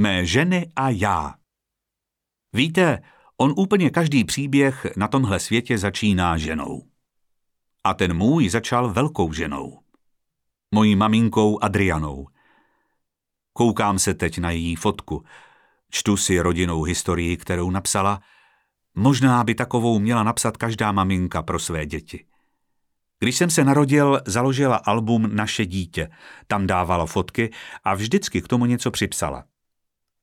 Mé ženy a já. Víte, on úplně každý příběh na tomhle světě začíná ženou. A ten můj začal velkou ženou. Mojí maminkou Adrianou. Koukám se teď na její fotku. Čtu si rodinnou historii, kterou napsala. Možná by takovou měla napsat každá maminka pro své děti. Když jsem se narodil, založila album Naše dítě. Tam dávala fotky a vždycky k tomu něco připsala.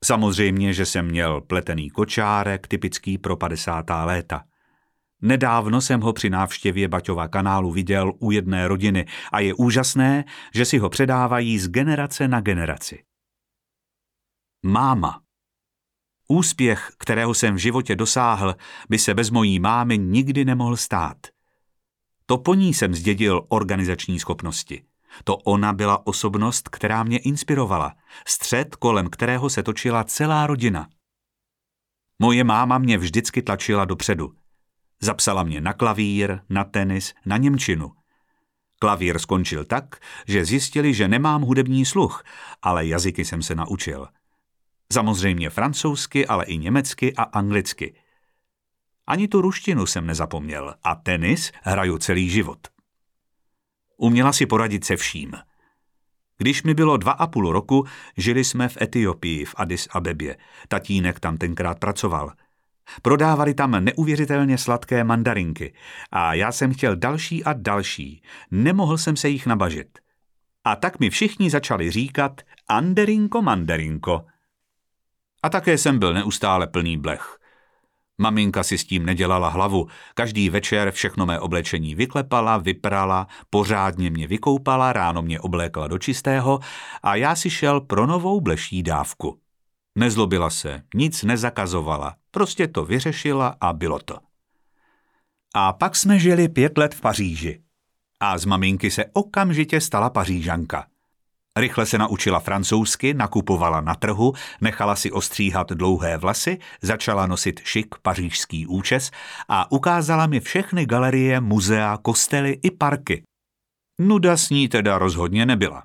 Samozřejmě, že jsem měl pletený kočárek, typický pro 50. léta. Nedávno jsem ho při návštěvě Baťova kanálu viděl u jedné rodiny a je úžasné, že si ho předávají z generace na generaci. Máma. Úspěch, kterého jsem v životě dosáhl, by se bez mojí mámy nikdy nemohl stát. To po ní jsem zdědil organizační schopnosti. To ona byla osobnost, která mě inspirovala, střed, kolem kterého se točila celá rodina. Moje máma mě vždycky tlačila dopředu. Zapsala mě na klavír, na tenis, na němčinu. Klavír skončil tak, že zjistili, že nemám hudební sluch, ale jazyky jsem se naučil. Samozřejmě francouzsky, ale i německy a anglicky. Ani tu ruštinu jsem nezapomněl a tenis hraju celý život. Uměla si poradit se vším. Když mi bylo dva a půl roku, žili jsme v Etiopii, v Addis Abebě. Tatínek tam tenkrát pracoval. Prodávali tam neuvěřitelně sladké mandarinky a já jsem chtěl další a další. Nemohl jsem se jich nabažit. A tak mi všichni začali říkat Anderinko Mandarinko. A také jsem byl neustále plný blech. Maminka si s tím nedělala hlavu. Každý večer všechno mé oblečení vyklepala, vyprala, pořádně mě vykoupala, ráno mě oblékla do čistého a já si šel pro novou bleší dávku. Nezlobila se, nic nezakazovala, prostě to vyřešila a bylo to. A pak jsme žili pět let v Paříži. A z maminky se okamžitě stala pařížanka. Rychle se naučila francouzsky, nakupovala na trhu, nechala si ostříhat dlouhé vlasy, začala nosit šik pařížský účes a ukázala mi všechny galerie, muzea, kostely i parky. Nuda s ní teda rozhodně nebyla.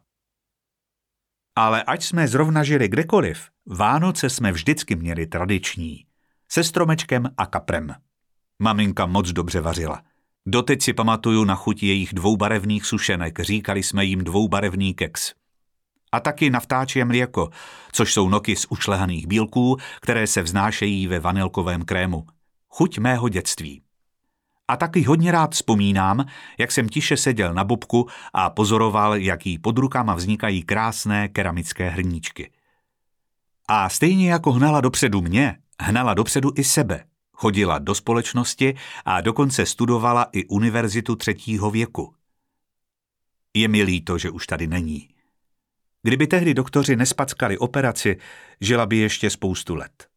Ale ať jsme zrovna žili kdekoliv, Vánoce jsme vždycky měli tradiční. Se stromečkem a kaprem. Maminka moc dobře vařila. Doteď si pamatuju na chuť jejich dvoubarevných sušenek, říkali jsme jim dvoubarevný keks a taky na vtáčí mléko, což jsou noky z učlehaných bílků, které se vznášejí ve vanilkovém krému. Chuť mého dětství. A taky hodně rád vzpomínám, jak jsem tiše seděl na bobku a pozoroval, jak jí pod rukama vznikají krásné keramické hrníčky. A stejně jako hnala dopředu mě, hnala dopředu i sebe. Chodila do společnosti a dokonce studovala i univerzitu třetího věku. Je mi líto, že už tady není. Kdyby tehdy doktoři nespackali operaci, žila by ještě spoustu let.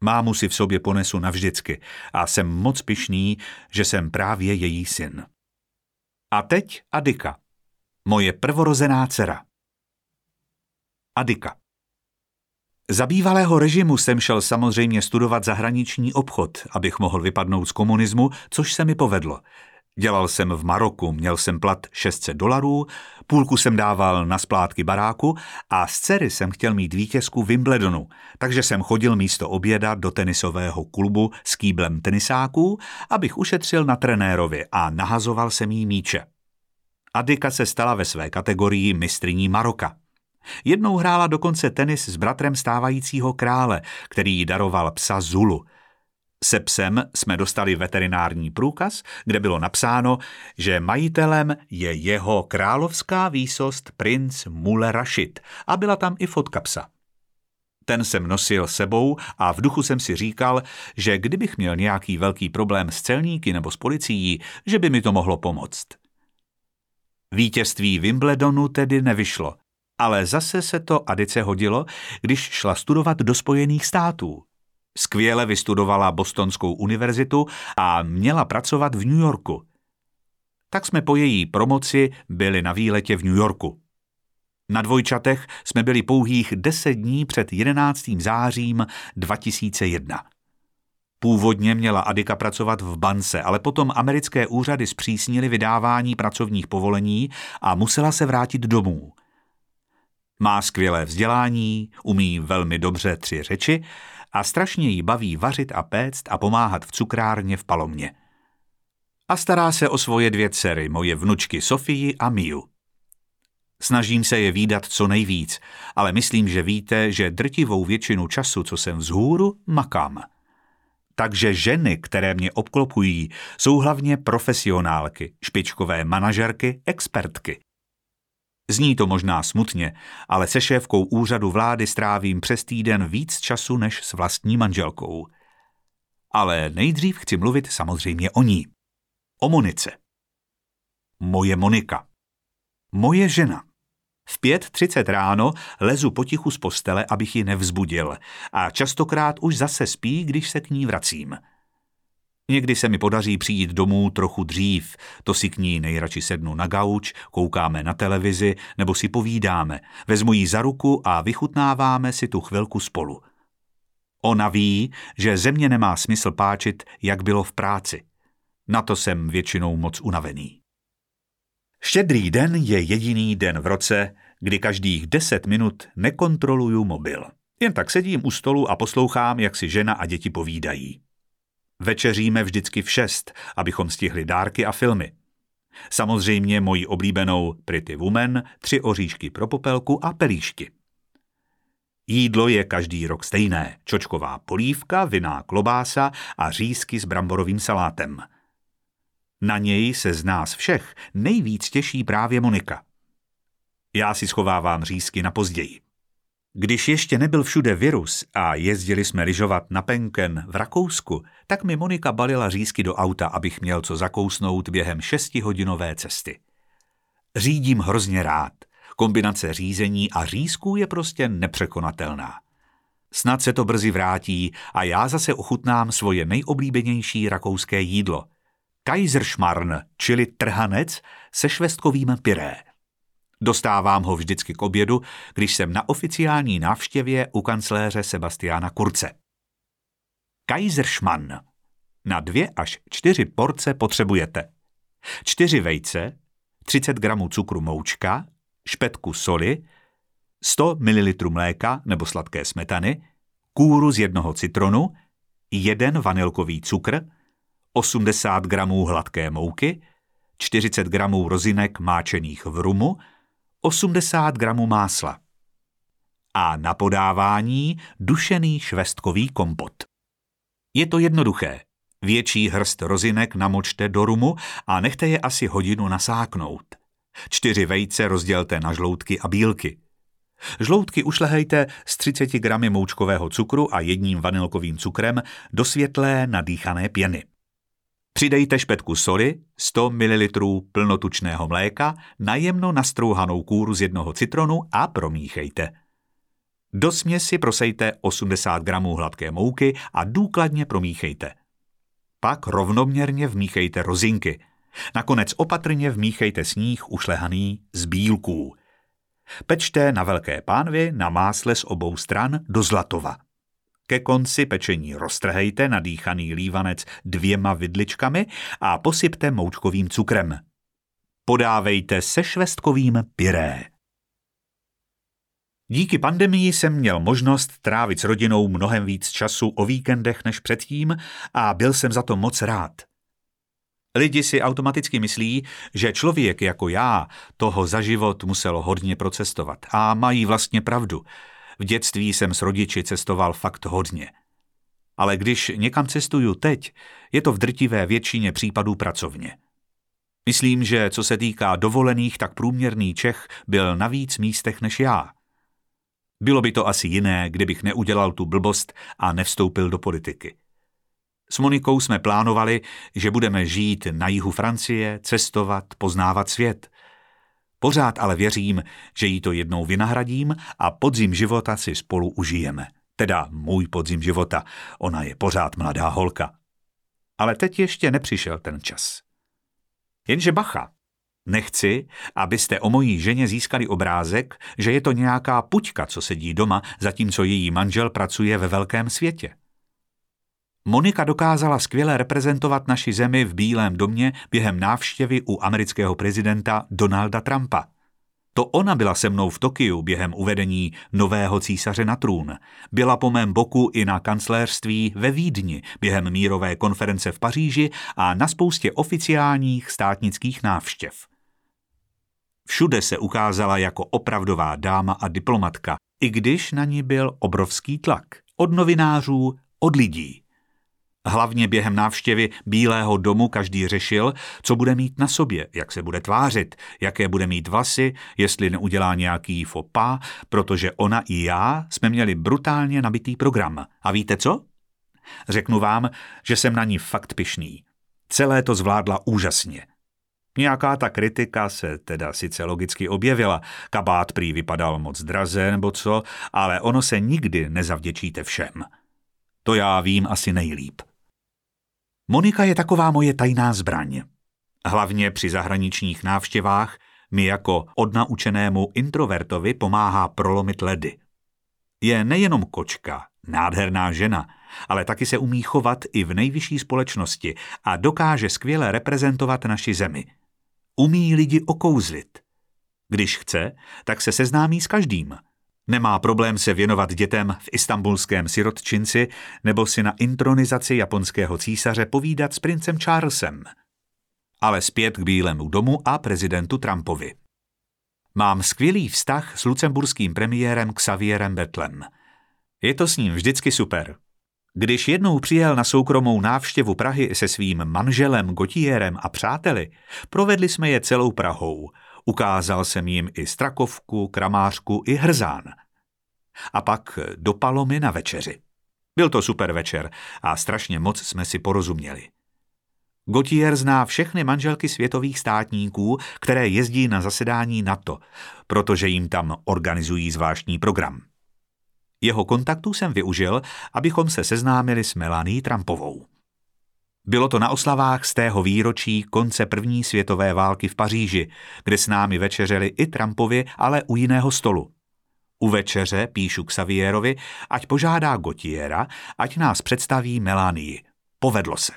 Mámu si v sobě ponesu navždycky a jsem moc pišný, že jsem právě její syn. A teď Adika, moje prvorozená dcera. Adika. Za bývalého režimu jsem šel samozřejmě studovat zahraniční obchod, abych mohl vypadnout z komunismu, což se mi povedlo. Dělal jsem v Maroku, měl jsem plat 600 dolarů, půlku jsem dával na splátky baráku a z dcery jsem chtěl mít vítězku Wimbledonu, takže jsem chodil místo oběda do tenisového klubu s kýblem tenisáků, abych ušetřil na trenérovi a nahazoval jsem jí míče. Adika se stala ve své kategorii mistriní Maroka. Jednou hrála dokonce tenis s bratrem stávajícího krále, který jí daroval psa Zulu – se psem jsme dostali veterinární průkaz, kde bylo napsáno, že majitelem je jeho královská výsost princ Mule Rashid a byla tam i fotka psa. Ten jsem nosil sebou a v duchu jsem si říkal, že kdybych měl nějaký velký problém s celníky nebo s policií, že by mi to mohlo pomoct. Vítězství Wimbledonu tedy nevyšlo, ale zase se to Adice hodilo, když šla studovat do Spojených států. Skvěle vystudovala Bostonskou univerzitu a měla pracovat v New Yorku. Tak jsme po její promoci byli na výletě v New Yorku. Na dvojčatech jsme byli pouhých deset dní před 11. zářím 2001. Původně měla Adika pracovat v bance, ale potom americké úřady zpřísnily vydávání pracovních povolení a musela se vrátit domů. Má skvělé vzdělání, umí velmi dobře tři řeči a strašně jí baví vařit a péct a pomáhat v cukrárně v Palomě. A stará se o svoje dvě dcery, moje vnučky Sofii a Miu. Snažím se je výdat co nejvíc, ale myslím, že víte, že drtivou většinu času, co jsem vzhůru, makám. Takže ženy, které mě obklopují, jsou hlavně profesionálky, špičkové manažerky, expertky. Zní to možná smutně, ale se šéfkou úřadu vlády strávím přes týden víc času než s vlastní manželkou. Ale nejdřív chci mluvit samozřejmě o ní. O Monice. Moje Monika. Moje žena. V 5.30 ráno lezu potichu z postele, abych ji nevzbudil a častokrát už zase spí, když se k ní vracím. Někdy se mi podaří přijít domů trochu dřív, to si k ní nejradši sednu na gauč, koukáme na televizi nebo si povídáme, vezmu ji za ruku a vychutnáváme si tu chvilku spolu. Ona ví, že země nemá smysl páčit, jak bylo v práci. Na to jsem většinou moc unavený. Štědrý den je jediný den v roce, kdy každých deset minut nekontroluju mobil. Jen tak sedím u stolu a poslouchám, jak si žena a děti povídají. Večeříme vždycky v šest, abychom stihli dárky a filmy. Samozřejmě moji oblíbenou Pretty Woman, tři oříšky pro popelku a pelíšky. Jídlo je každý rok stejné. Čočková polívka, vinná klobása a řízky s bramborovým salátem. Na něj se z nás všech nejvíc těší právě Monika. Já si schovávám řízky na později. Když ještě nebyl všude virus a jezdili jsme lyžovat na Penken v Rakousku, tak mi Monika balila řízky do auta, abych měl co zakousnout během šestihodinové cesty. Řídím hrozně rád. Kombinace řízení a řízků je prostě nepřekonatelná. Snad se to brzy vrátí a já zase ochutnám svoje nejoblíbenější rakouské jídlo. Kaiserschmarrn, čili trhanec se švestkovým pyré. Dostávám ho vždycky k obědu, když jsem na oficiální návštěvě u kancléře Sebastiana Kurce. Kaiserschmann. Na dvě až čtyři porce potřebujete čtyři vejce, 30 gramů cukru moučka, špetku soli, 100 ml mléka nebo sladké smetany, kůru z jednoho citronu, jeden vanilkový cukr, 80 gramů hladké mouky, 40 gramů rozinek máčených v rumu, 80 gramů másla. A na podávání dušený švestkový kompot. Je to jednoduché. Větší hrst rozinek namočte do rumu a nechte je asi hodinu nasáknout. Čtyři vejce rozdělte na žloutky a bílky. Žloutky ušlehejte s 30 gramy moučkového cukru a jedním vanilkovým cukrem do světlé nadýchané pěny. Přidejte špetku soli, 100 ml plnotučného mléka, najemno nastrouhanou kůru z jednoho citronu a promíchejte. Do směsi prosejte 80 gramů hladké mouky a důkladně promíchejte. Pak rovnoměrně vmíchejte rozinky. Nakonec opatrně vmíchejte sníh ušlehaný z bílků. Pečte na velké pánvi na másle z obou stran do zlatova. Ke konci pečení roztrhejte nadýchaný lívanec dvěma vidličkami a posypte moučkovým cukrem. Podávejte se švestkovým pyré. Díky pandemii jsem měl možnost trávit s rodinou mnohem víc času o víkendech než předtím a byl jsem za to moc rád. Lidi si automaticky myslí, že člověk jako já toho za život musel hodně procestovat a mají vlastně pravdu – v dětství jsem s rodiči cestoval fakt hodně. Ale když někam cestuju teď, je to v drtivé většině případů pracovně. Myslím, že co se týká dovolených, tak průměrný Čech byl na víc místech než já. Bylo by to asi jiné, kdybych neudělal tu blbost a nevstoupil do politiky. S Monikou jsme plánovali, že budeme žít na jihu Francie, cestovat, poznávat svět. Pořád ale věřím, že jí to jednou vynahradím a podzim života si spolu užijeme. Teda můj podzim života, ona je pořád mladá holka. Ale teď ještě nepřišel ten čas. Jenže bacha, Nechci, abyste o mojí ženě získali obrázek, že je to nějaká puťka, co sedí doma, zatímco její manžel pracuje ve velkém světě. Monika dokázala skvěle reprezentovat naši zemi v Bílém domě během návštěvy u amerického prezidenta Donalda Trumpa. To ona byla se mnou v Tokiu během uvedení nového císaře na trůn. Byla po mém boku i na kancléřství ve Vídni během mírové konference v Paříži a na spoustě oficiálních státnických návštěv. Všude se ukázala jako opravdová dáma a diplomatka, i když na ní byl obrovský tlak. Od novinářů, od lidí. Hlavně během návštěvy Bílého domu každý řešil, co bude mít na sobě, jak se bude tvářit, jaké bude mít vlasy, jestli neudělá nějaký fopa, protože ona i já jsme měli brutálně nabitý program. A víte co? Řeknu vám, že jsem na ní fakt pišný. Celé to zvládla úžasně. Nějaká ta kritika se teda sice logicky objevila, kabát prý vypadal moc draze nebo co, ale ono se nikdy nezavděčíte všem. To já vím asi nejlíp. Monika je taková moje tajná zbraň. Hlavně při zahraničních návštěvách mi jako odnaučenému introvertovi pomáhá prolomit ledy. Je nejenom kočka, nádherná žena, ale taky se umí chovat i v nejvyšší společnosti a dokáže skvěle reprezentovat naši zemi. Umí lidi okouzlit. Když chce, tak se seznámí s každým – Nemá problém se věnovat dětem v istambulském sirotčinci nebo si na intronizaci japonského císaře povídat s princem Charlesem. Ale zpět k Bílému domu a prezidentu Trumpovi. Mám skvělý vztah s lucemburským premiérem Xavierem Betlem. Je to s ním vždycky super. Když jednou přijel na soukromou návštěvu Prahy se svým manželem Gotierem a přáteli, provedli jsme je celou Prahou – Ukázal jsem jim i strakovku, kramářku i hrzán. A pak dopalo mi na večeři. Byl to super večer a strašně moc jsme si porozuměli. Gautier zná všechny manželky světových státníků, které jezdí na zasedání NATO, protože jim tam organizují zvláštní program. Jeho kontaktu jsem využil, abychom se seznámili s Melanie Trumpovou. Bylo to na oslavách z tého výročí konce první světové války v Paříži, kde s námi večeřeli i Trumpovi, ale u jiného stolu. U večeře píšu k Savierovi, ať požádá Gotiera, ať nás představí Melanii. Povedlo se.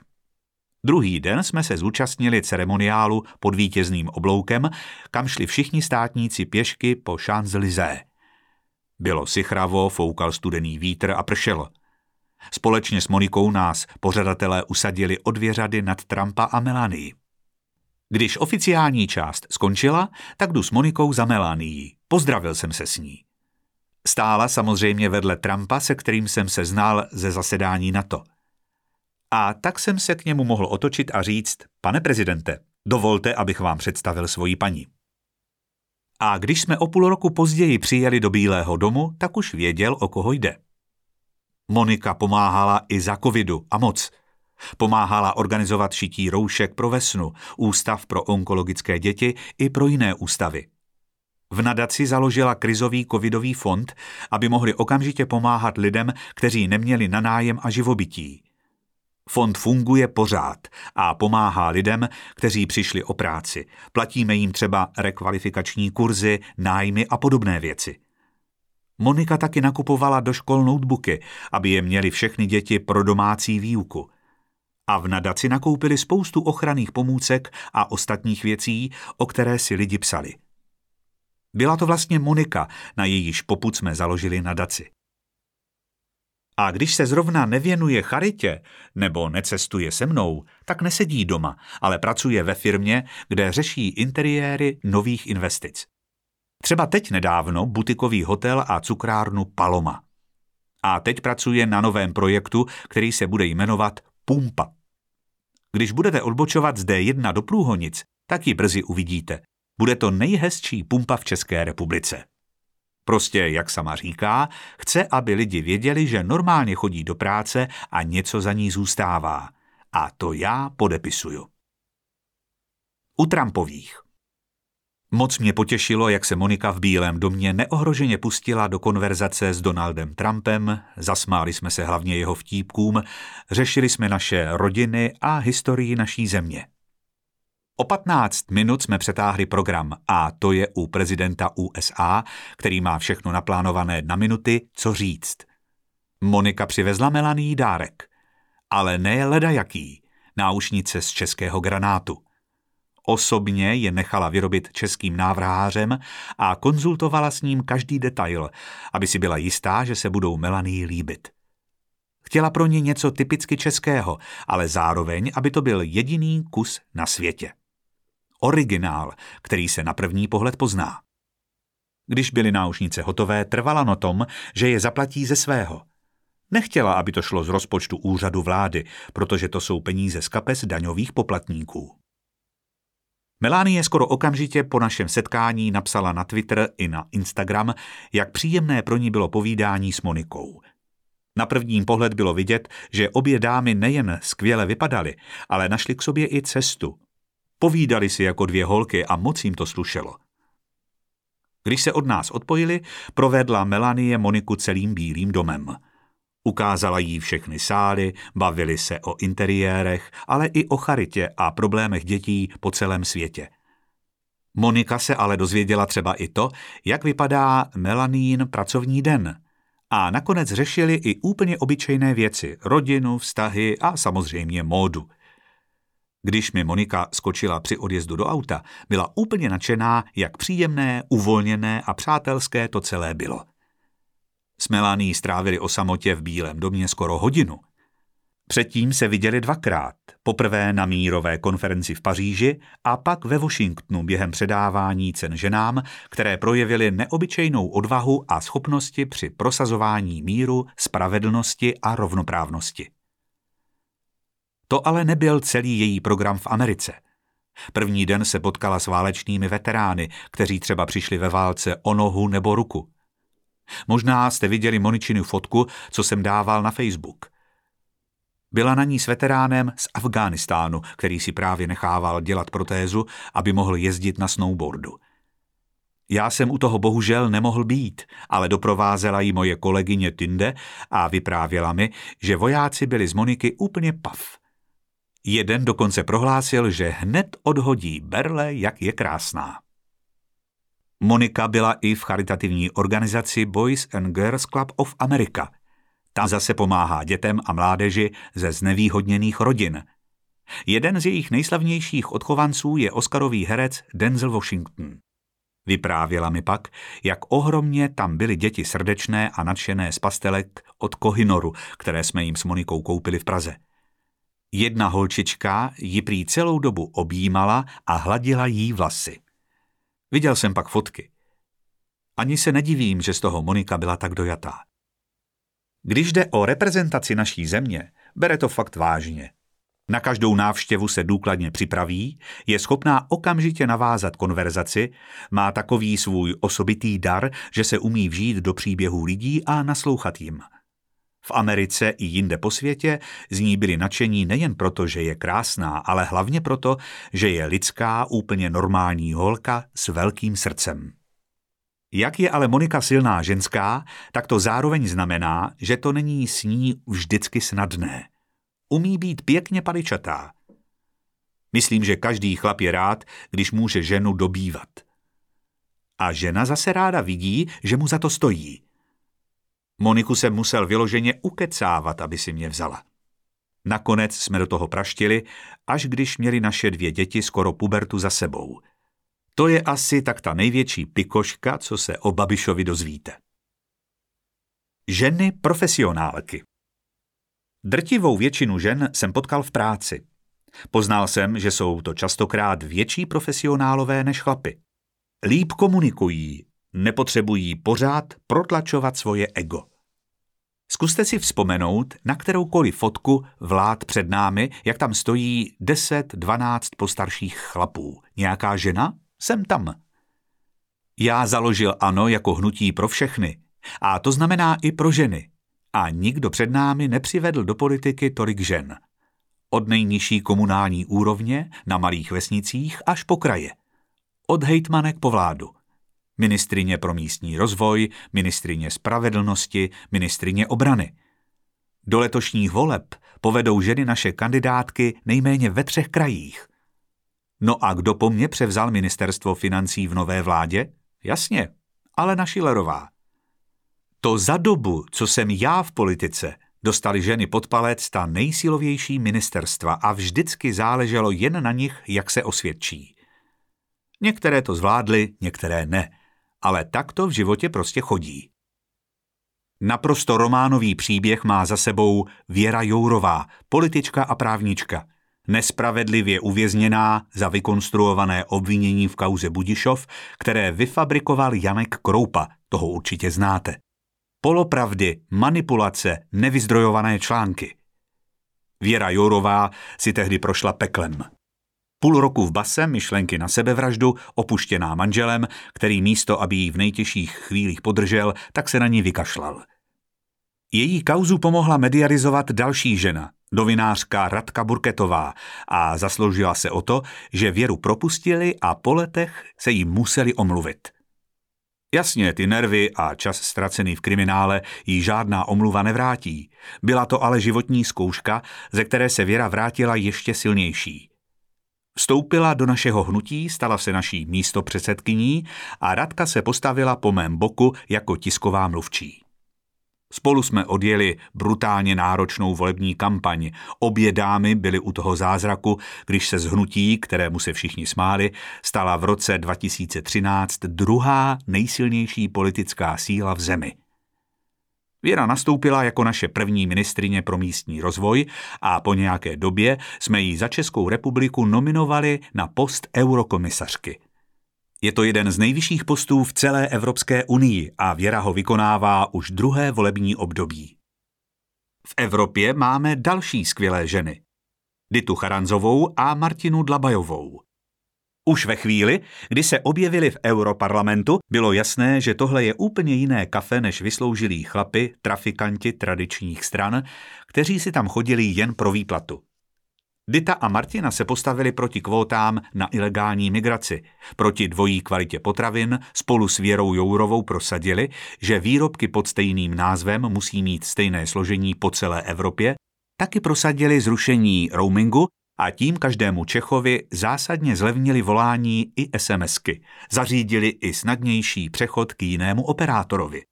Druhý den jsme se zúčastnili ceremoniálu pod vítězným obloukem, kam šli všichni státníci pěšky po Champs-Élysées. Bylo sichravo, foukal studený vítr a pršelo. Společně s Monikou nás pořadatelé usadili o dvě řady nad Trumpa a Melanii. Když oficiální část skončila, tak jdu s Monikou za Melanii. Pozdravil jsem se s ní. Stála samozřejmě vedle Trumpa, se kterým jsem se znal ze zasedání NATO. A tak jsem se k němu mohl otočit a říct, pane prezidente, dovolte, abych vám představil svoji paní. A když jsme o půl roku později přijeli do Bílého domu, tak už věděl, o koho jde. Monika pomáhala i za covidu a moc. Pomáhala organizovat šití roušek pro Vesnu, ústav pro onkologické děti i pro jiné ústavy. V nadaci založila krizový covidový fond, aby mohli okamžitě pomáhat lidem, kteří neměli na nájem a živobytí. Fond funguje pořád a pomáhá lidem, kteří přišli o práci. Platíme jim třeba rekvalifikační kurzy, nájmy a podobné věci. Monika taky nakupovala do škol notebooky, aby je měly všechny děti pro domácí výuku. A v nadaci nakoupili spoustu ochranných pomůcek a ostatních věcí, o které si lidi psali. Byla to vlastně Monika, na jejíž poput jsme založili nadaci. A když se zrovna nevěnuje charitě nebo necestuje se mnou, tak nesedí doma, ale pracuje ve firmě, kde řeší interiéry nových investic. Třeba teď nedávno butikový hotel a cukrárnu Paloma. A teď pracuje na novém projektu, který se bude jmenovat Pumpa. Když budete odbočovat z D1 do Průhonic, tak ji brzy uvidíte. Bude to nejhezčí pumpa v České republice. Prostě, jak sama říká, chce, aby lidi věděli, že normálně chodí do práce a něco za ní zůstává. A to já podepisuju. U Trumpových. Moc mě potěšilo, jak se Monika v Bílém domě neohroženě pustila do konverzace s Donaldem Trumpem, zasmáli jsme se hlavně jeho vtípkům, řešili jsme naše rodiny a historii naší země. O 15 minut jsme přetáhli program a to je u prezidenta USA, který má všechno naplánované na minuty, co říct. Monika přivezla Melanii dárek, ale ne leda jaký, náušnice z českého granátu. Osobně je nechala vyrobit českým návrhářem a konzultovala s ním každý detail, aby si byla jistá, že se budou Melanie líbit. Chtěla pro ně něco typicky českého, ale zároveň, aby to byl jediný kus na světě. Originál, který se na první pohled pozná. Když byly náušnice hotové, trvala na tom, že je zaplatí ze svého. Nechtěla, aby to šlo z rozpočtu úřadu vlády, protože to jsou peníze z kapes daňových poplatníků. Melanie skoro okamžitě po našem setkání napsala na Twitter i na Instagram, jak příjemné pro ní bylo povídání s Monikou. Na prvním pohled bylo vidět, že obě dámy nejen skvěle vypadaly, ale našly k sobě i cestu. Povídali si jako dvě holky a moc jim to slušelo. Když se od nás odpojili, provedla Melanie Moniku celým bílým domem. Ukázala jí všechny sály, bavili se o interiérech, ale i o charitě a problémech dětí po celém světě. Monika se ale dozvěděla třeba i to, jak vypadá Melanín pracovní den. A nakonec řešili i úplně obyčejné věci, rodinu, vztahy a samozřejmě módu – když mi Monika skočila při odjezdu do auta, byla úplně nadšená, jak příjemné, uvolněné a přátelské to celé bylo. S Melání strávili o samotě v Bílém domě skoro hodinu. Předtím se viděli dvakrát, poprvé na mírové konferenci v Paříži a pak ve Washingtonu během předávání cen ženám, které projevily neobyčejnou odvahu a schopnosti při prosazování míru, spravedlnosti a rovnoprávnosti. To ale nebyl celý její program v Americe. První den se potkala s válečnými veterány, kteří třeba přišli ve válce o nohu nebo ruku. Možná jste viděli Moničinu fotku, co jsem dával na Facebook. Byla na ní s veteránem z Afghánistánu, který si právě nechával dělat protézu, aby mohl jezdit na snowboardu. Já jsem u toho bohužel nemohl být, ale doprovázela ji moje kolegyně Tinde a vyprávěla mi, že vojáci byli z Moniky úplně pav. Jeden dokonce prohlásil, že hned odhodí berle, jak je krásná. Monika byla i v charitativní organizaci Boys and Girls Club of America. Ta zase pomáhá dětem a mládeži ze znevýhodněných rodin. Jeden z jejich nejslavnějších odchovanců je Oscarový herec Denzel Washington. Vyprávěla mi pak, jak ohromně tam byly děti srdečné a nadšené z pastelek od Kohinoru, které jsme jim s Monikou koupili v Praze. Jedna holčička ji prý celou dobu objímala a hladila jí vlasy. Viděl jsem pak fotky. Ani se nedivím, že z toho Monika byla tak dojatá. Když jde o reprezentaci naší země, bere to fakt vážně. Na každou návštěvu se důkladně připraví, je schopná okamžitě navázat konverzaci, má takový svůj osobitý dar, že se umí vžít do příběhů lidí a naslouchat jim – v Americe i jinde po světě z ní byli nadšení nejen proto, že je krásná, ale hlavně proto, že je lidská, úplně normální holka s velkým srdcem. Jak je ale Monika silná ženská, tak to zároveň znamená, že to není s ní vždycky snadné. Umí být pěkně paličatá. Myslím, že každý chlap je rád, když může ženu dobývat. A žena zase ráda vidí, že mu za to stojí – Moniku jsem musel vyloženě ukecávat, aby si mě vzala. Nakonec jsme do toho praštili, až když měli naše dvě děti skoro pubertu za sebou. To je asi tak ta největší pikoška, co se o Babišovi dozvíte. Ženy profesionálky Drtivou většinu žen jsem potkal v práci. Poznal jsem, že jsou to častokrát větší profesionálové než chlapy. Líp komunikují, nepotřebují pořád protlačovat svoje ego. Zkuste si vzpomenout na kteroukoliv fotku vlád před námi, jak tam stojí 10-12 postarších chlapů. Nějaká žena? Jsem tam. Já založil ANO jako hnutí pro všechny. A to znamená i pro ženy. A nikdo před námi nepřivedl do politiky tolik žen. Od nejnižší komunální úrovně na malých vesnicích až po kraje. Od hejtmanek po vládu ministrině pro místní rozvoj, ministrině spravedlnosti, ministrině obrany. Do letošních voleb povedou ženy naše kandidátky nejméně ve třech krajích. No a kdo po mně převzal ministerstvo financí v nové vládě? Jasně, ale na Šilerová. To za dobu, co jsem já v politice, Dostali ženy pod palec ta nejsilovější ministerstva a vždycky záleželo jen na nich, jak se osvědčí. Některé to zvládly, některé ne, ale tak to v životě prostě chodí. Naprosto románový příběh má za sebou Věra Jourová, politička a právnička, nespravedlivě uvězněná za vykonstruované obvinění v kauze Budišov, které vyfabrikoval Janek Kroupa, toho určitě znáte. Polopravdy, manipulace, nevyzdrojované články. Věra Jourová si tehdy prošla peklem. Půl roku v base, myšlenky na sebevraždu, opuštěná manželem, který místo, aby jí v nejtěžších chvílích podržel, tak se na ní vykašlal. Její kauzu pomohla medializovat další žena, novinářka Radka Burketová a zasloužila se o to, že věru propustili a po letech se jí museli omluvit. Jasně, ty nervy a čas ztracený v kriminále jí žádná omluva nevrátí. Byla to ale životní zkouška, ze které se Věra vrátila ještě silnější. Vstoupila do našeho hnutí, stala se naší místo předsedkyní a Radka se postavila po mém boku jako tisková mluvčí. Spolu jsme odjeli brutálně náročnou volební kampaň. Obě dámy byly u toho zázraku, když se z hnutí, kterému se všichni smáli, stala v roce 2013 druhá nejsilnější politická síla v zemi. Věra nastoupila jako naše první ministrině pro místní rozvoj a po nějaké době jsme ji za Českou republiku nominovali na post eurokomisařky. Je to jeden z nejvyšších postů v celé Evropské unii a Věra ho vykonává už druhé volební období. V Evropě máme další skvělé ženy. Ditu Charanzovou a Martinu Dlabajovou. Už ve chvíli, kdy se objevili v Europarlamentu, bylo jasné, že tohle je úplně jiné kafe než vysloužilí chlapy, trafikanti tradičních stran, kteří si tam chodili jen pro výplatu. Dita a Martina se postavili proti kvótám na ilegální migraci. Proti dvojí kvalitě potravin spolu s Věrou Jourovou prosadili, že výrobky pod stejným názvem musí mít stejné složení po celé Evropě, taky prosadili zrušení roamingu a tím každému Čechovi zásadně zlevnili volání i SMSky. Zařídili i snadnější přechod k jinému operátorovi.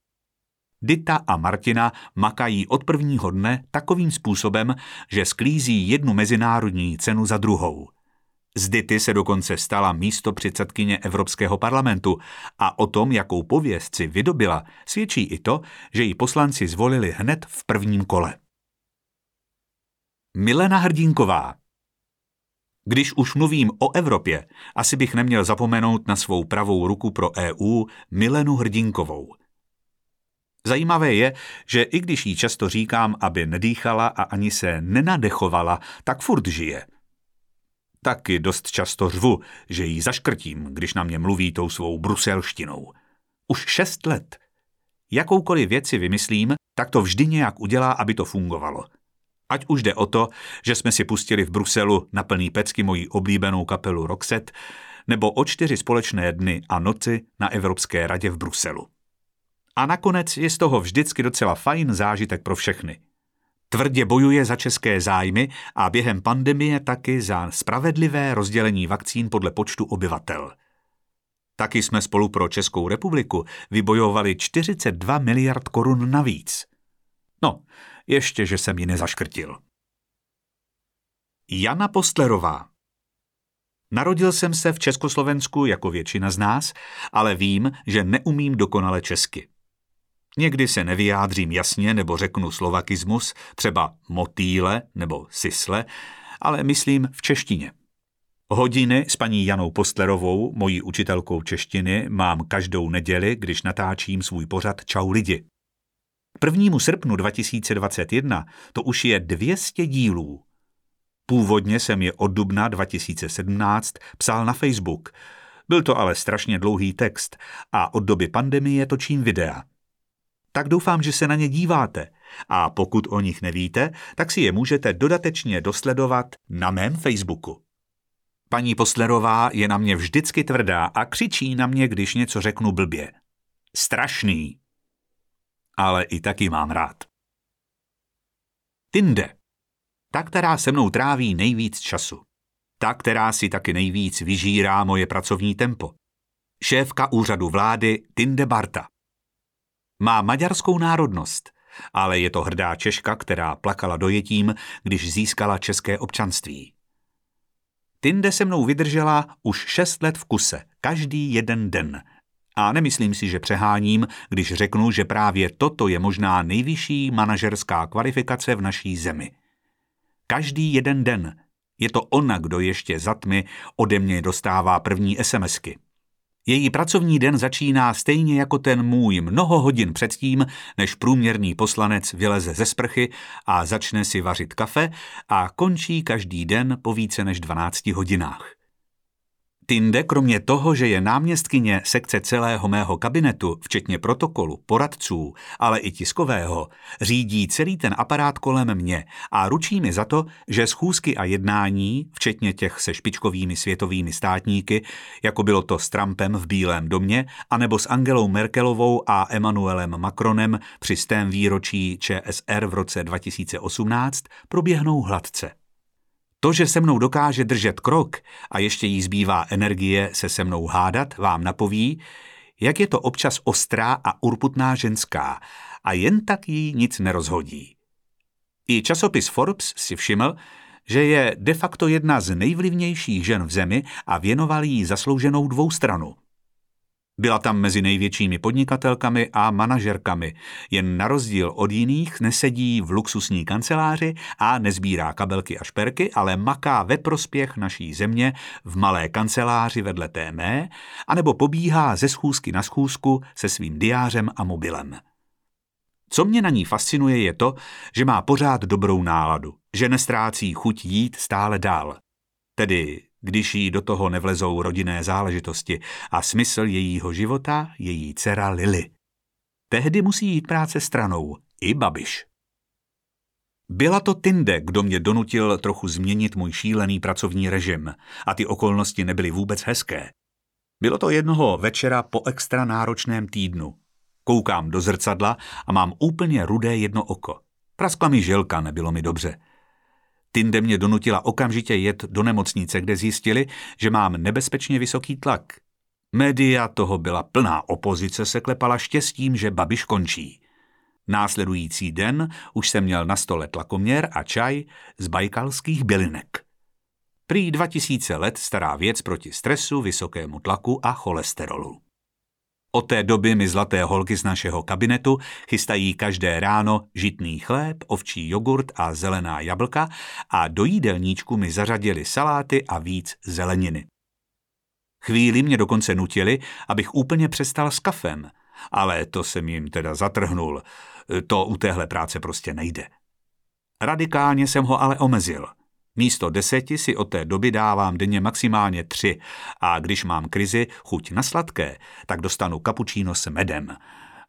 Dita a Martina makají od prvního dne takovým způsobem, že sklízí jednu mezinárodní cenu za druhou. Z Dity se dokonce stala místo předsedkyně Evropského parlamentu a o tom, jakou pověst si vydobila, svědčí i to, že ji poslanci zvolili hned v prvním kole. Milena Hrdínková když už mluvím o Evropě, asi bych neměl zapomenout na svou pravou ruku pro EU Milenu Hrdinkovou – Zajímavé je, že i když jí často říkám, aby nedýchala a ani se nenadechovala, tak furt žije. Taky dost často řvu, že jí zaškrtím, když na mě mluví tou svou bruselštinou. Už šest let. Jakoukoliv věci vymyslím, tak to vždy nějak udělá, aby to fungovalo. Ať už jde o to, že jsme si pustili v Bruselu na plný pecky moji oblíbenou kapelu Roxette, nebo o čtyři společné dny a noci na Evropské radě v Bruselu. A nakonec je z toho vždycky docela fajn zážitek pro všechny. Tvrdě bojuje za české zájmy a během pandemie taky za spravedlivé rozdělení vakcín podle počtu obyvatel. Taky jsme spolu pro Českou republiku vybojovali 42 miliard korun navíc. No, ještě, že jsem ji nezaškrtil. Jana Postlerová Narodil jsem se v Československu jako většina z nás, ale vím, že neumím dokonale česky. Někdy se nevyjádřím jasně nebo řeknu slovakismus, třeba motýle nebo sisle, ale myslím v češtině. Hodiny s paní Janou Postlerovou, mojí učitelkou češtiny, mám každou neděli, když natáčím svůj pořad Čau lidi. K 1. srpnu 2021 to už je 200 dílů. Původně jsem je od dubna 2017 psal na Facebook. Byl to ale strašně dlouhý text a od doby pandemie točím videa tak doufám, že se na ně díváte. A pokud o nich nevíte, tak si je můžete dodatečně dosledovat na mém Facebooku. Paní Poslerová je na mě vždycky tvrdá a křičí na mě, když něco řeknu blbě. Strašný. Ale i taky mám rád. Tinde. Ta, která se mnou tráví nejvíc času. Ta, která si taky nejvíc vyžírá moje pracovní tempo. Šéfka úřadu vlády Tinde Barta. Má maďarskou národnost. ale je to hrdá Češka, která plakala dojetím, když získala české občanství. Tinde se mnou vydržela už šest let v kuse, každý jeden den. A nemyslím si, že přeháním, když řeknu, že právě toto je možná nejvyšší manažerská kvalifikace v naší zemi. Každý jeden den. Je to ona, kdo ještě za tmy ode mě dostává první SMSky. Její pracovní den začíná stejně jako ten můj mnoho hodin předtím, než průměrný poslanec vyleze ze sprchy a začne si vařit kafe a končí každý den po více než 12 hodinách. Tinde, kromě toho, že je náměstkyně sekce celého mého kabinetu, včetně protokolu, poradců, ale i tiskového, řídí celý ten aparát kolem mě a ručí mi za to, že schůzky a jednání, včetně těch se špičkovými světovými státníky, jako bylo to s Trumpem v Bílém domě, anebo s Angelou Merkelovou a Emmanuelem Macronem při stém výročí ČSR v roce 2018, proběhnou hladce. To, že se mnou dokáže držet krok a ještě jí zbývá energie se se mnou hádat, vám napoví, jak je to občas ostrá a urputná ženská a jen tak jí nic nerozhodí. I časopis Forbes si všiml, že je de facto jedna z nejvlivnějších žen v zemi a věnoval jí zaslouženou dvoustranu – byla tam mezi největšími podnikatelkami a manažerkami, jen na rozdíl od jiných nesedí v luxusní kanceláři a nezbírá kabelky a šperky, ale maká ve prospěch naší země v malé kanceláři vedle té mé, anebo pobíhá ze schůzky na schůzku se svým diářem a mobilem. Co mě na ní fascinuje je to, že má pořád dobrou náladu, že nestrácí chuť jít stále dál. Tedy když jí do toho nevlezou rodinné záležitosti a smysl jejího života její dcera Lily. Tehdy musí jít práce stranou, i Babiš. Byla to Tinde, kdo mě donutil trochu změnit můj šílený pracovní režim a ty okolnosti nebyly vůbec hezké. Bylo to jednoho večera po extra náročném týdnu. Koukám do zrcadla a mám úplně rudé jedno oko. Praskla mi žilka, nebylo mi dobře. Tinde mě donutila okamžitě jet do nemocnice, kde zjistili, že mám nebezpečně vysoký tlak. Média toho byla plná, opozice se klepala štěstím, že Babiš končí. Následující den už jsem měl na stole tlakoměr a čaj z bajkalských bylinek. Prý 2000 let stará věc proti stresu, vysokému tlaku a cholesterolu. Od té doby mi zlaté holky z našeho kabinetu chystají každé ráno žitný chléb, ovčí jogurt a zelená jablka a do jídelníčku mi zařadili saláty a víc zeleniny. Chvíli mě dokonce nutili, abych úplně přestal s kafem, ale to jsem jim teda zatrhnul. To u téhle práce prostě nejde. Radikálně jsem ho ale omezil – Místo deseti si od té doby dávám denně maximálně tři a když mám krizi chuť na sladké, tak dostanu kapučíno s medem.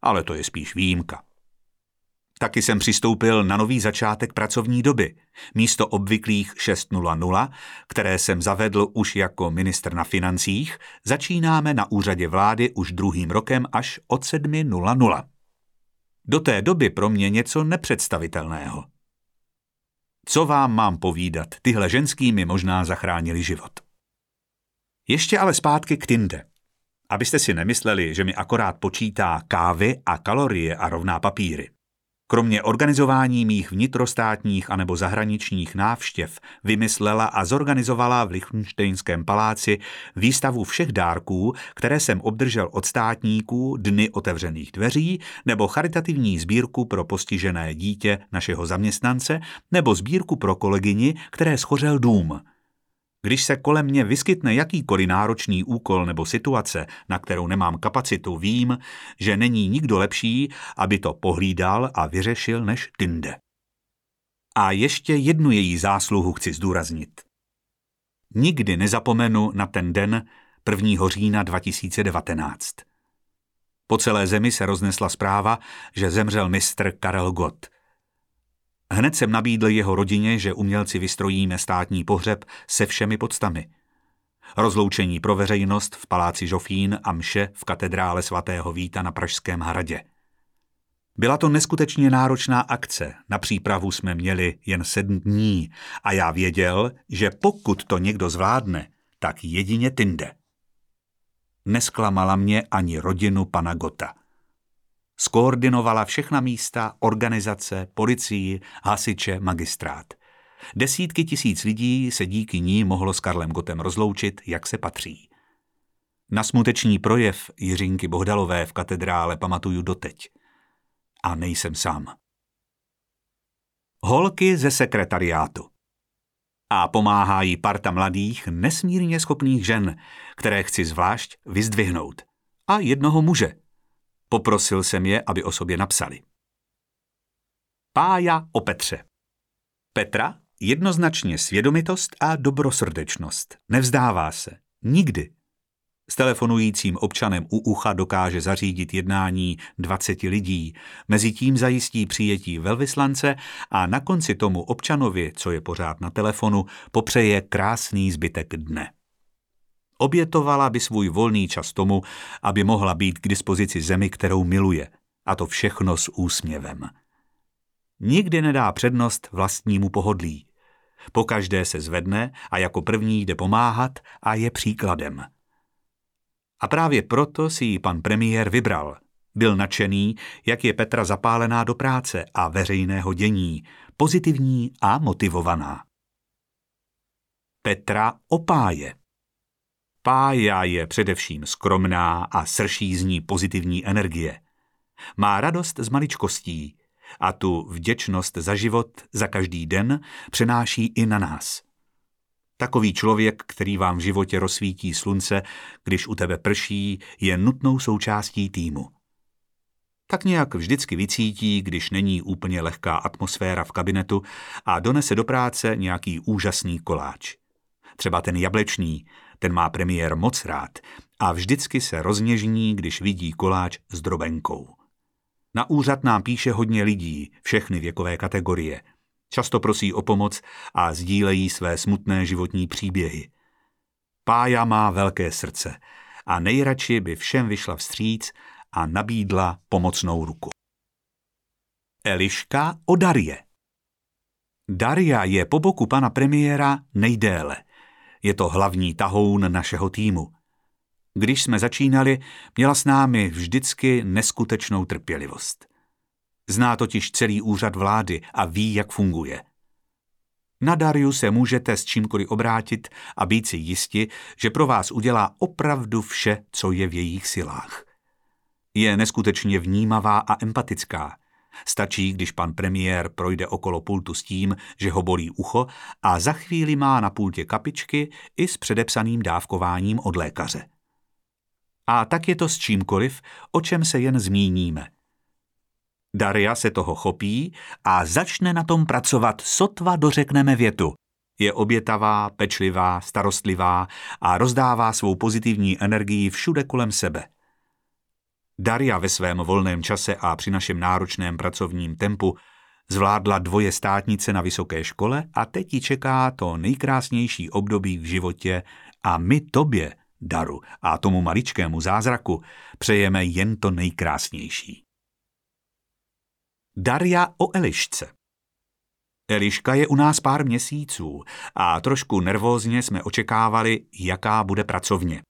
Ale to je spíš výjimka. Taky jsem přistoupil na nový začátek pracovní doby. Místo obvyklých 6.00, které jsem zavedl už jako ministr na financích, začínáme na úřadě vlády už druhým rokem až od 7.00. Do té doby pro mě něco nepředstavitelného. Co vám mám povídat, tyhle ženský mi možná zachránili život. Ještě ale zpátky k Tinde. Abyste si nemysleli, že mi akorát počítá kávy a kalorie a rovná papíry. Kromě organizování mých vnitrostátních anebo zahraničních návštěv vymyslela a zorganizovala v Lichtensteinském paláci výstavu všech dárků, které jsem obdržel od státníků Dny otevřených dveří nebo charitativní sbírku pro postižené dítě našeho zaměstnance nebo sbírku pro kolegyni, které schořel dům – když se kolem mě vyskytne jakýkoliv náročný úkol nebo situace, na kterou nemám kapacitu, vím, že není nikdo lepší, aby to pohlídal a vyřešil než Tinde. A ještě jednu její zásluhu chci zdůraznit. Nikdy nezapomenu na ten den 1. října 2019. Po celé zemi se roznesla zpráva, že zemřel mistr Karel Gott – Hned jsem nabídl jeho rodině, že umělci vystrojíme státní pohřeb se všemi podstami. Rozloučení pro veřejnost v paláci Žofín a mše v katedrále svatého Víta na Pražském hradě. Byla to neskutečně náročná akce, na přípravu jsme měli jen sedm dní a já věděl, že pokud to někdo zvládne, tak jedině Tinde. Nesklamala mě ani rodinu pana Gota. Skoordinovala všechna místa, organizace, policii, hasiče, magistrát. Desítky tisíc lidí se díky ní mohlo s Karlem Gotem rozloučit, jak se patří. Na smuteční projev Jiřinky Bohdalové v katedrále pamatuju doteď. A nejsem sám. Holky ze sekretariátu. A pomáhá jí parta mladých, nesmírně schopných žen, které chci zvlášť vyzdvihnout. A jednoho muže. Poprosil jsem je, aby o sobě napsali. Pája o Petře. Petra jednoznačně svědomitost a dobrosrdečnost. Nevzdává se. Nikdy. S telefonujícím občanem u ucha dokáže zařídit jednání 20 lidí, mezi tím zajistí přijetí velvyslance a na konci tomu občanovi, co je pořád na telefonu, popřeje krásný zbytek dne. Obětovala by svůj volný čas tomu, aby mohla být k dispozici zemi, kterou miluje, a to všechno s úsměvem. Nikdy nedá přednost vlastnímu pohodlí. Pokaždé se zvedne a jako první jde pomáhat a je příkladem. A právě proto si ji pan premiér vybral. Byl nadšený, jak je Petra zapálená do práce a veřejného dění, pozitivní a motivovaná. Petra opáje. Pája je především skromná a srší z ní pozitivní energie. Má radost z maličkostí a tu vděčnost za život, za každý den přenáší i na nás – Takový člověk, který vám v životě rozsvítí slunce, když u tebe prší, je nutnou součástí týmu. Tak nějak vždycky vycítí, když není úplně lehká atmosféra v kabinetu a donese do práce nějaký úžasný koláč. Třeba ten jablečný, ten má premiér moc rád a vždycky se rozněžní, když vidí koláč s drobenkou. Na úřad nám píše hodně lidí, všechny věkové kategorie – Často prosí o pomoc a sdílejí své smutné životní příběhy. Pája má velké srdce a nejradši by všem vyšla vstříc a nabídla pomocnou ruku. Eliška o Darie Daria je po boku pana premiéra nejdéle. Je to hlavní tahoun našeho týmu. Když jsme začínali, měla s námi vždycky neskutečnou trpělivost. Zná totiž celý úřad vlády a ví, jak funguje. Na Dariu se můžete s čímkoliv obrátit a být si jisti, že pro vás udělá opravdu vše, co je v jejich silách. Je neskutečně vnímavá a empatická. Stačí, když pan premiér projde okolo pultu s tím, že ho bolí ucho a za chvíli má na pultě kapičky i s předepsaným dávkováním od lékaře. A tak je to s čímkoliv, o čem se jen zmíníme – Daria se toho chopí a začne na tom pracovat, sotva dořekneme větu. Je obětavá, pečlivá, starostlivá a rozdává svou pozitivní energii všude kolem sebe. Daria ve svém volném čase a při našem náročném pracovním tempu zvládla dvoje státnice na vysoké škole a teď ji čeká to nejkrásnější období v životě a my tobě, Daru, a tomu maličkému zázraku přejeme jen to nejkrásnější. Daria o Elišce. Eliška je u nás pár měsíců a trošku nervózně jsme očekávali, jaká bude pracovně.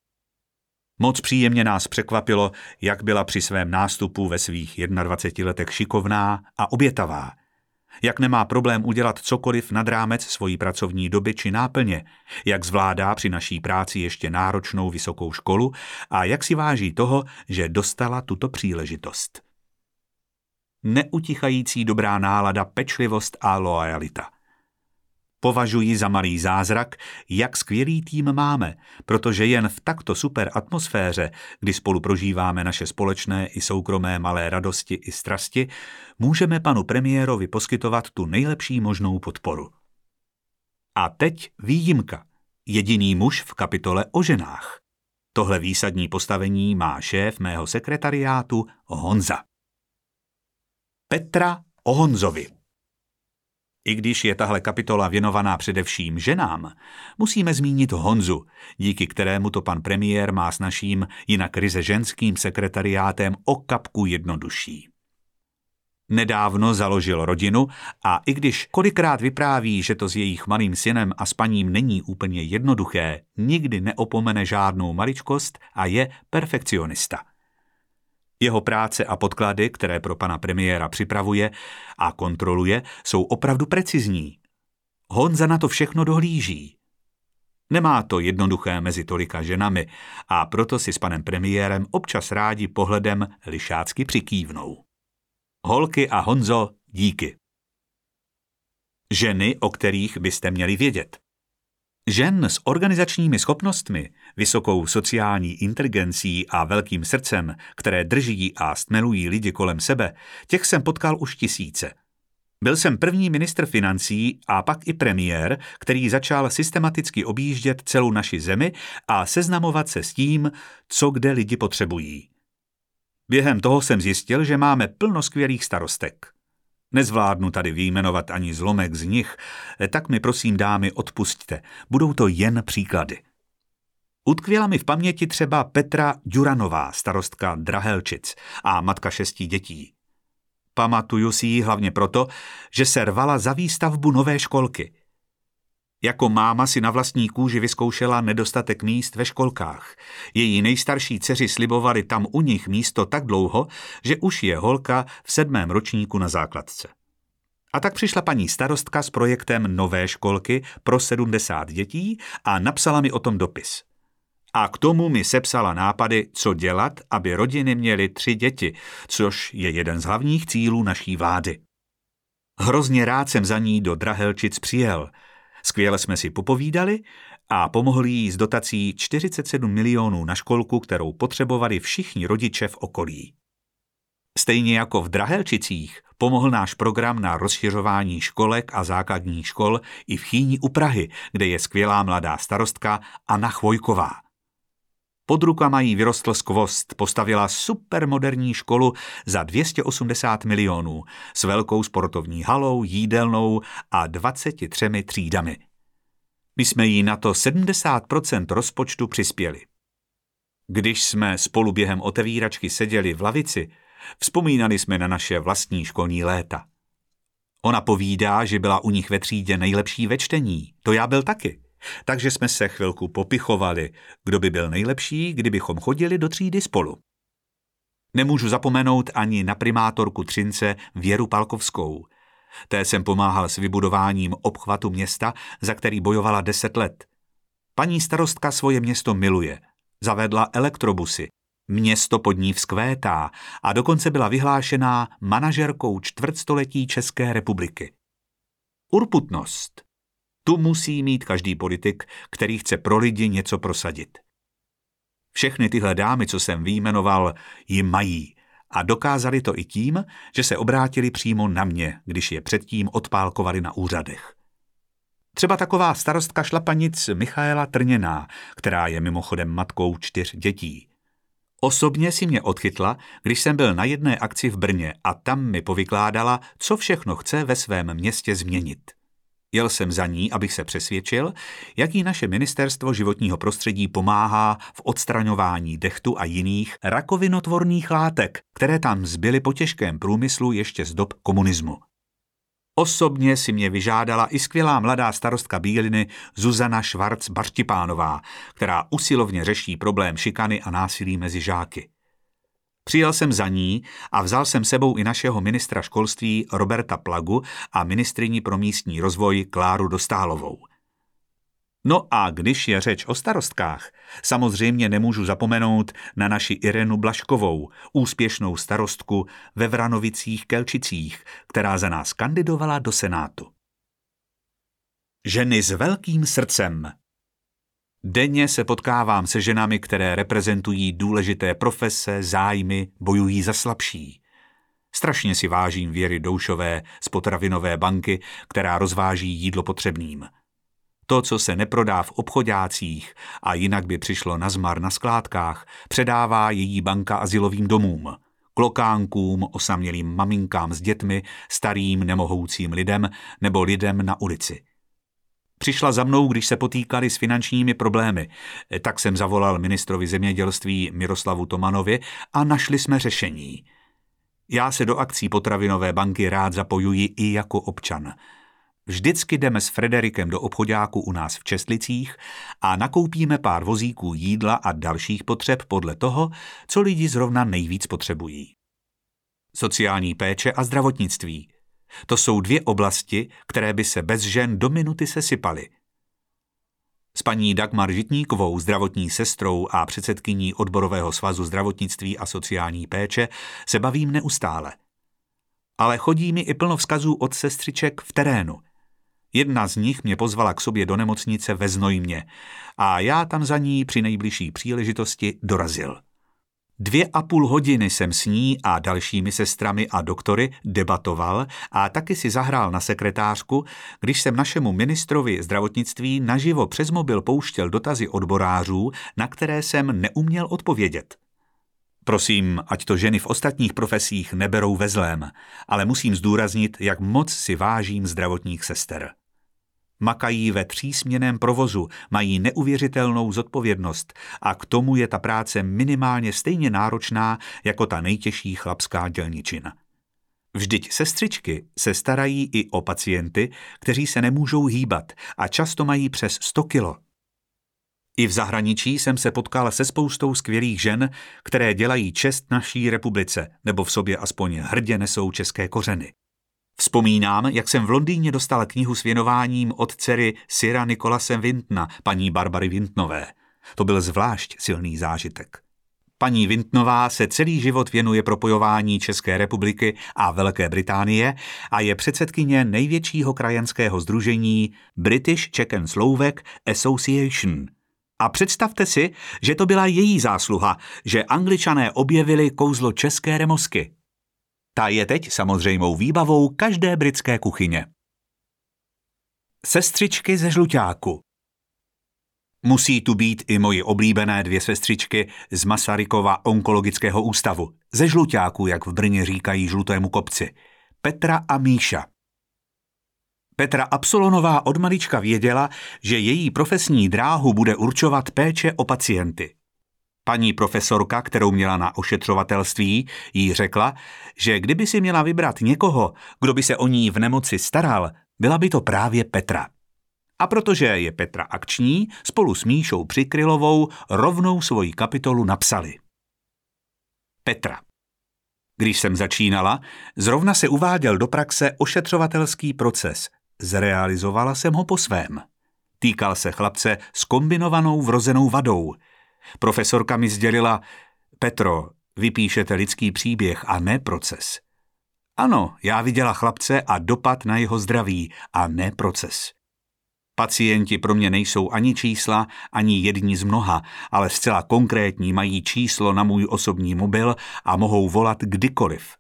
Moc příjemně nás překvapilo, jak byla při svém nástupu ve svých 21 letech šikovná a obětavá. Jak nemá problém udělat cokoliv nad rámec svojí pracovní doby či náplně, jak zvládá při naší práci ještě náročnou vysokou školu a jak si váží toho, že dostala tuto příležitost neutichající dobrá nálada, pečlivost a loajalita. Považuji za malý zázrak, jak skvělý tým máme, protože jen v takto super atmosféře, kdy spolu prožíváme naše společné i soukromé malé radosti i strasti, můžeme panu premiérovi poskytovat tu nejlepší možnou podporu. A teď výjimka. Jediný muž v kapitole o ženách. Tohle výsadní postavení má šéf mého sekretariátu Honza. Petra o Honzovi. I když je tahle kapitola věnovaná především ženám, musíme zmínit Honzu, díky kterému to pan premiér má s naším jinak ryze ženským sekretariátem o kapku jednodušší. Nedávno založil rodinu a i když kolikrát vypráví, že to s jejich malým synem a spaním není úplně jednoduché, nikdy neopomene žádnou maličkost a je perfekcionista – Jeho práce a podklady, které pro pana premiéra připravuje a kontroluje, jsou opravdu precizní. Honza na to všechno dohlíží. Nemá to jednoduché mezi tolika ženami a proto si s panem premiérem občas rádi pohledem lišácky přikývnou. Holky a Honzo, díky. Ženy, o kterých byste měli vědět. Žen s organizačními schopnostmi, vysokou sociální inteligencí a velkým srdcem, které drží a stmelují lidi kolem sebe, těch jsem potkal už tisíce. Byl jsem první ministr financí a pak i premiér, který začal systematicky objíždět celou naši zemi a seznamovat se s tím, co kde lidi potřebují. Během toho jsem zjistil, že máme plno skvělých starostek. Nezvládnu tady výjmenovat ani zlomek z nich, tak mi prosím dámy odpustte, budou to jen příklady. Utkvěla mi v paměti třeba Petra Duranová, starostka Drahelčic a matka šesti dětí. Pamatuju si ji hlavně proto, že se rvala za výstavbu nové školky. Jako máma si na vlastní kůži vyzkoušela nedostatek míst ve školkách. Její nejstarší dceři slibovali tam u nich místo tak dlouho, že už je holka v sedmém ročníku na základce. A tak přišla paní starostka s projektem nové školky pro 70 dětí a napsala mi o tom dopis. A k tomu mi sepsala nápady, co dělat, aby rodiny měly tři děti, což je jeden z hlavních cílů naší vlády. Hrozně rád jsem za ní do Drahelčic přijel. Skvěle jsme si popovídali a pomohli jí s dotací 47 milionů na školku, kterou potřebovali všichni rodiče v okolí. Stejně jako v Drahelčicích pomohl náš program na rozšiřování školek a základních škol i v Chýni u Prahy, kde je skvělá mladá starostka Anna Chvojková. Pod rukama jí vyrostl skvost, postavila supermoderní školu za 280 milionů s velkou sportovní halou, jídelnou a 23 třídami. My jsme jí na to 70% rozpočtu přispěli. Když jsme spolu během otevíračky seděli v lavici, vzpomínali jsme na naše vlastní školní léta. Ona povídá, že byla u nich ve třídě nejlepší ve čtení. To já byl taky. Takže jsme se chvilku popichovali, kdo by byl nejlepší, kdybychom chodili do třídy spolu. Nemůžu zapomenout ani na primátorku Třince Věru Palkovskou. Té jsem pomáhal s vybudováním obchvatu města, za který bojovala deset let. Paní starostka svoje město miluje. Zavedla elektrobusy. Město pod ní vzkvétá a dokonce byla vyhlášená manažerkou čtvrtstoletí České republiky. Urputnost tu musí mít každý politik, který chce pro lidi něco prosadit. Všechny tyhle dámy, co jsem výjmenoval, ji mají a dokázali to i tím, že se obrátili přímo na mě, když je předtím odpálkovali na úřadech. Třeba taková starostka šlapanic Michaela Trněná, která je mimochodem matkou čtyř dětí. Osobně si mě odchytla, když jsem byl na jedné akci v Brně a tam mi povykládala, co všechno chce ve svém městě změnit. Jel jsem za ní, abych se přesvědčil, jaký naše ministerstvo životního prostředí pomáhá v odstraňování dechtu a jiných rakovinotvorných látek, které tam zbyly po těžkém průmyslu ještě z dob komunismu. Osobně si mě vyžádala i skvělá mladá starostka Bíliny Zuzana Švarc Barštipánová, která usilovně řeší problém šikany a násilí mezi žáky. Přijel jsem za ní a vzal jsem sebou i našeho ministra školství Roberta Plagu a ministriní pro místní rozvoj Kláru Dostálovou. No a když je řeč o starostkách, samozřejmě nemůžu zapomenout na naši Irenu Blaškovou, úspěšnou starostku ve Vranovicích Kelčicích, která za nás kandidovala do Senátu. Ženy s velkým srdcem Denně se potkávám se ženami, které reprezentují důležité profese, zájmy, bojují za slabší. Strašně si vážím Věry Doušové z potravinové banky, která rozváží jídlo potřebným. To, co se neprodá v obchodácích a jinak by přišlo na zmar na skládkách, předává její banka asilovým domům, klokánkům, osamělým maminkám s dětmi, starým nemohoucím lidem nebo lidem na ulici. Přišla za mnou, když se potýkali s finančními problémy. Tak jsem zavolal ministrovi zemědělství Miroslavu Tomanovi a našli jsme řešení. Já se do akcí potravinové banky rád zapojuji i jako občan. Vždycky jdeme s Frederikem do obchodáku u nás v Čestlicích a nakoupíme pár vozíků jídla a dalších potřeb podle toho, co lidi zrovna nejvíc potřebují. Sociální péče a zdravotnictví. To jsou dvě oblasti, které by se bez žen do minuty sesypaly. S paní Dagmar Žitníkovou, zdravotní sestrou a předsedkyní odborového svazu zdravotnictví a sociální péče, se bavím neustále. Ale chodí mi i plno vzkazů od sestřiček v terénu – Jedna z nich mě pozvala k sobě do nemocnice ve Znojmě a já tam za ní při nejbližší příležitosti dorazil. Dvě a půl hodiny jsem s ní a dalšími sestrami a doktory debatoval a taky si zahrál na sekretářku, když jsem našemu ministrovi zdravotnictví naživo přes mobil pouštěl dotazy odborářů, na které jsem neuměl odpovědět. Prosím, ať to ženy v ostatních profesích neberou ve zlém, ale musím zdůraznit, jak moc si vážím zdravotních sester. Makají ve třísměném provozu, mají neuvěřitelnou zodpovědnost a k tomu je ta práce minimálně stejně náročná jako ta nejtěžší chlapská dělničina. Vždyť sestřičky se starají i o pacienty, kteří se nemůžou hýbat a často mají přes 100 kilo. I v zahraničí jsem se potkal se spoustou skvělých žen, které dělají čest naší republice, nebo v sobě aspoň hrdě nesou české kořeny. Vzpomínám, jak jsem v Londýně dostal knihu s věnováním od dcery Sira Nikolase Vintna, paní Barbary Vintnové. To byl zvlášť silný zážitek. Paní Vintnová se celý život věnuje propojování České republiky a Velké Británie a je předsedkyně největšího krajanského združení British Czech and Slovak Association – a představte si, že to byla její zásluha, že angličané objevili kouzlo české remosky. Ta je teď samozřejmou výbavou každé britské kuchyně. Sestřičky ze žluťáku Musí tu být i moji oblíbené dvě sestřičky z Masarykova onkologického ústavu, ze žluťáku, jak v Brně říkají žlutému kopci, Petra a Míša. Petra Absolonová od malička věděla, že její profesní dráhu bude určovat péče o pacienty. Paní profesorka, kterou měla na ošetřovatelství, jí řekla, že kdyby si měla vybrat někoho, kdo by se o ní v nemoci staral, byla by to právě Petra. A protože je Petra akční, spolu s Míšou Přikrylovou rovnou svoji kapitolu napsali. Petra. Když jsem začínala, zrovna se uváděl do praxe ošetřovatelský proces, Zrealizovala jsem ho po svém. Týkal se chlapce s kombinovanou vrozenou vadou. Profesorka mi sdělila, Petro, vypíšete lidský příběh a ne proces. Ano, já viděla chlapce a dopad na jeho zdraví a ne proces. Pacienti pro mě nejsou ani čísla, ani jedni z mnoha, ale zcela konkrétní mají číslo na můj osobní mobil a mohou volat kdykoliv.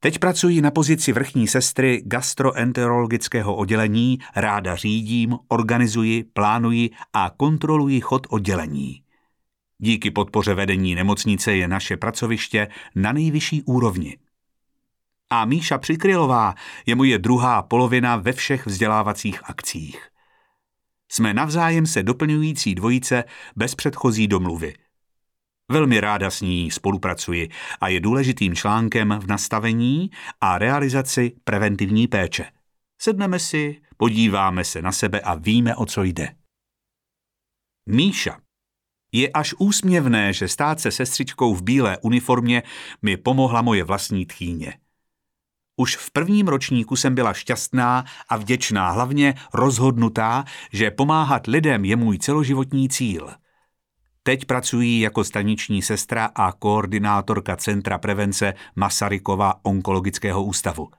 Teď pracuji na pozici vrchní sestry gastroenterologického oddělení, ráda řídím, organizuji, plánuji a kontroluji chod oddělení. Díky podpoře vedení nemocnice je naše pracoviště na nejvyšší úrovni. A Míša Přikrylová je moje druhá polovina ve všech vzdělávacích akcích. Jsme navzájem se doplňující dvojice bez předchozí domluvy – Velmi ráda s ní spolupracuji a je důležitým článkem v nastavení a realizaci preventivní péče. Sedneme si, podíváme se na sebe a víme, o co jde. Míša. Je až úsměvné, že stát se sestřičkou v bílé uniformě mi pomohla moje vlastní tchýně. Už v prvním ročníku jsem byla šťastná a vděčná, hlavně rozhodnutá, že pomáhat lidem je můj celoživotní cíl – Teď pracují jako staniční sestra a koordinátorka Centra prevence Masarykova onkologického ústavu.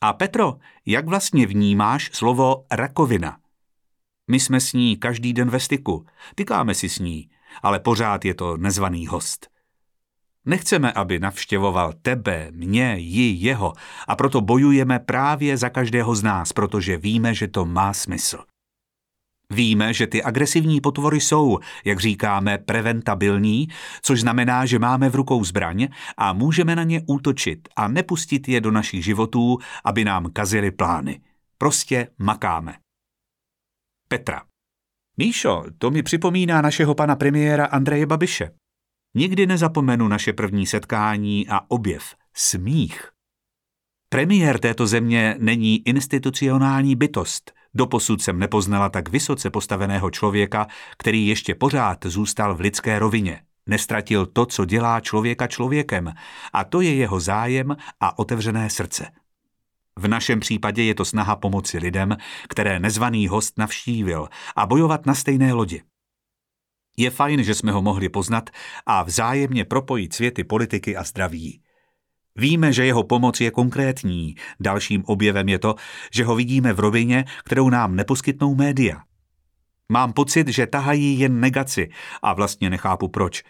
A Petro, jak vlastně vnímáš slovo rakovina? My jsme s ní každý den ve styku, tykáme si s ní, ale pořád je to nezvaný host. Nechceme, aby navštěvoval tebe, mě, ji, jeho a proto bojujeme právě za každého z nás, protože víme, že to má smysl. Víme, že ty agresivní potvory jsou, jak říkáme, preventabilní, což znamená, že máme v rukou zbraň a můžeme na ně útočit a nepustit je do našich životů, aby nám kazili plány. Prostě makáme. Petra. Míšo, to mi připomíná našeho pana premiéra Andreje Babiše. Nikdy nezapomenu naše první setkání a objev. Smích. Premiér této země není institucionální bytost. Doposud jsem nepoznala tak vysoce postaveného člověka, který ještě pořád zůstal v lidské rovině. Nestratil to, co dělá člověka člověkem, a to je jeho zájem a otevřené srdce. V našem případě je to snaha pomoci lidem, které nezvaný host navštívil a bojovat na stejné lodi. Je fajn, že jsme ho mohli poznat a vzájemně propojit světy politiky a zdraví. Víme, že jeho pomoc je konkrétní. Dalším objevem je to, že ho vidíme v rovině, kterou nám neposkytnou média. Mám pocit, že tahají jen negaci a vlastně nechápu proč.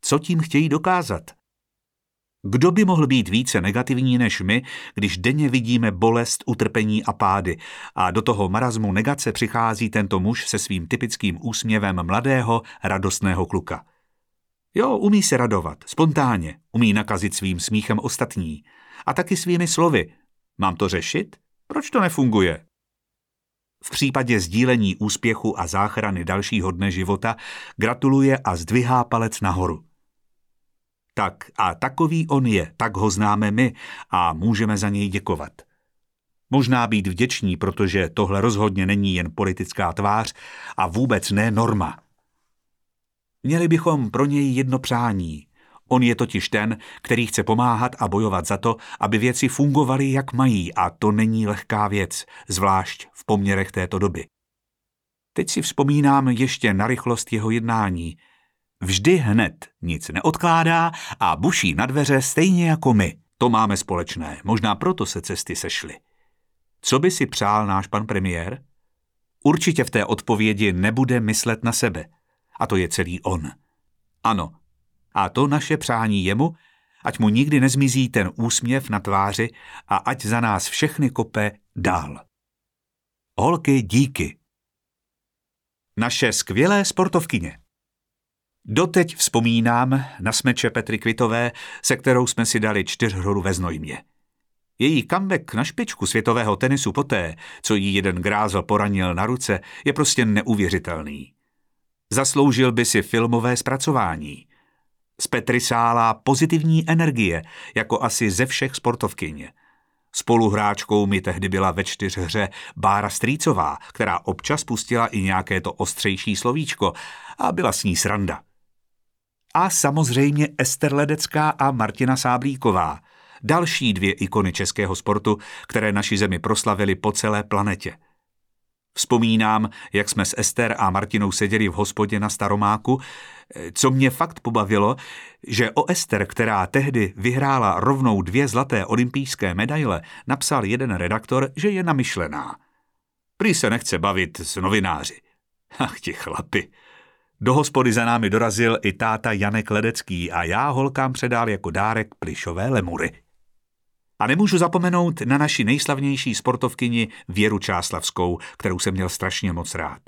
Co tím chtějí dokázat? Kdo by mohl být více negativní než my, když denně vidíme bolest, utrpení a pády a do toho marazmu negace přichází tento muž se svým typickým úsměvem mladého, radostného kluka. Jo, umí se radovat, spontánně, umí nakazit svým smíchem ostatní. A taky svými slovy. Mám to řešit? Proč to nefunguje? V případě sdílení úspěchu a záchrany dalšího dne života gratuluje a zdvihá palec nahoru. Tak a takový on je, tak ho známe my a můžeme za něj děkovat. Možná být vděční, protože tohle rozhodně není jen politická tvář a vůbec ne norma. Měli bychom pro něj jedno přání. On je totiž ten, který chce pomáhat a bojovat za to, aby věci fungovaly, jak mají, a to není lehká věc, zvlášť v poměrech této doby. Teď si vzpomínám ještě na rychlost jeho jednání. Vždy hned nic neodkládá a buší na dveře stejně jako my. To máme společné, možná proto se cesty sešly. Co by si přál náš pan premiér? Určitě v té odpovědi nebude myslet na sebe – a to je celý on. Ano. A to naše přání jemu, ať mu nikdy nezmizí ten úsměv na tváři a ať za nás všechny kope dál. Holky díky. Naše skvělé sportovkyně. Doteď vzpomínám na smeče Petry Kvitové, se kterou jsme si dali čtyřhru ve Znojmě. Její comeback na špičku světového tenisu poté, co jí jeden grázel poranil na ruce, je prostě neuvěřitelný. Zasloužil by si filmové zpracování. Z Petry sálá pozitivní energie, jako asi ze všech sportovkyň. Spoluhráčkou mi tehdy byla ve čtyřhře Bára Strýcová, která občas pustila i nějaké to ostřejší slovíčko a byla s ní sranda. A samozřejmě Ester Ledecká a Martina Sáblíková, další dvě ikony českého sportu, které naši zemi proslavili po celé planetě. Vzpomínám, jak jsme s Ester a Martinou seděli v hospodě na Staromáku, co mě fakt pobavilo, že o Ester, která tehdy vyhrála rovnou dvě zlaté olympijské medaile, napsal jeden redaktor, že je namyšlená. Prý se nechce bavit s novináři. Ach, ti chlapi. Do hospody za námi dorazil i táta Janek Ledecký a já holkám předal jako dárek plišové lemury. A nemůžu zapomenout na naši nejslavnější sportovkyni Věru Čáslavskou, kterou jsem měl strašně moc rád.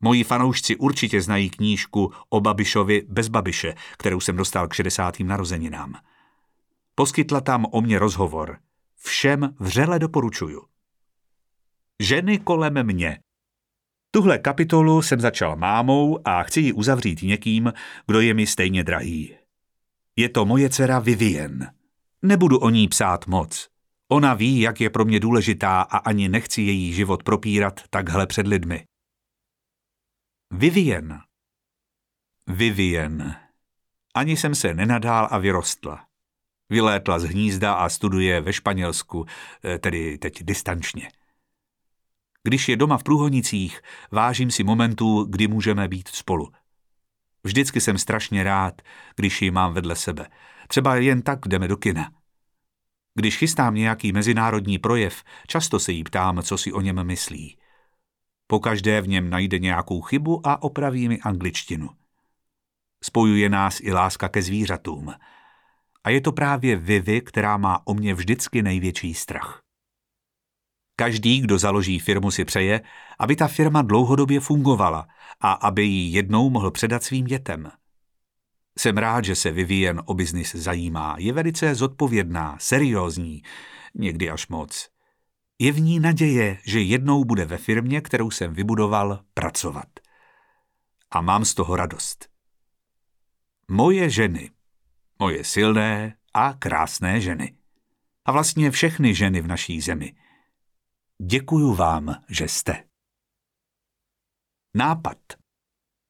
Moji fanoušci určitě znají knížku o Babišovi bez Babiše, kterou jsem dostal k 60. narozeninám. Poskytla tam o mě rozhovor. Všem vřele doporučuju. Ženy kolem mě. Tuhle kapitolu jsem začal mámou a chci ji uzavřít někým, kdo je mi stejně drahý. Je to moje dcera Vivien. Nebudu o ní psát moc. Ona ví, jak je pro mě důležitá a ani nechci její život propírat takhle před lidmi. Vivien. Vivien. Ani jsem se nenadál a vyrostla. Vylétla z hnízda a studuje ve Španělsku, eh, tedy teď distančně. Když je doma v průhonicích, vážím si momentů, kdy můžeme být spolu. Vždycky jsem strašně rád, když ji mám vedle sebe – Třeba jen tak jdeme do kina. Když chystám nějaký mezinárodní projev, často se jí ptám, co si o něm myslí. Pokaždé v něm najde nějakou chybu a opraví mi angličtinu. Spojuje nás i láska ke zvířatům. A je to právě Vivi, která má o mě vždycky největší strach. Každý, kdo založí firmu, si přeje, aby ta firma dlouhodobě fungovala a aby ji jednou mohl předat svým dětem – jsem rád, že se Vivien o biznis zajímá. Je velice zodpovědná, seriózní, někdy až moc. Je v ní naděje, že jednou bude ve firmě, kterou jsem vybudoval, pracovat. A mám z toho radost. Moje ženy. Moje silné a krásné ženy. a vlastně všechny ženy v naší zemi. Děkuju vám, že jste. Nápad.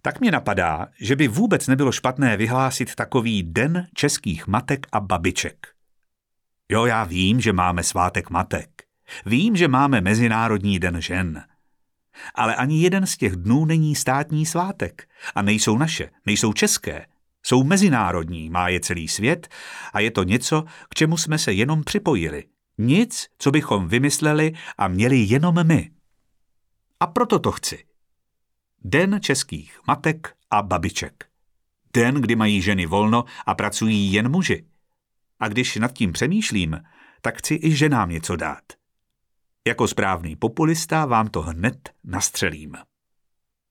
Tak mě napadá, že by vůbec nebylo špatné vyhlásit takový den českých matek a babiček. Jo, já vím, že máme svátek matek. Vím, že máme Mezinárodní den žen. Ale ani jeden z těch dnů není státní svátek. A nejsou naše, nejsou české. Jsou mezinárodní, má je celý svět a je to něco, k čemu jsme se jenom připojili. Nic, co bychom vymysleli a měli jenom my. A proto to chci. Den českých matek a babiček. Den, kdy mají ženy volno a pracují jen muži. A když nad tím přemýšlím, tak chci i ženám něco dát. Jako správný populista vám to hned nastřelím.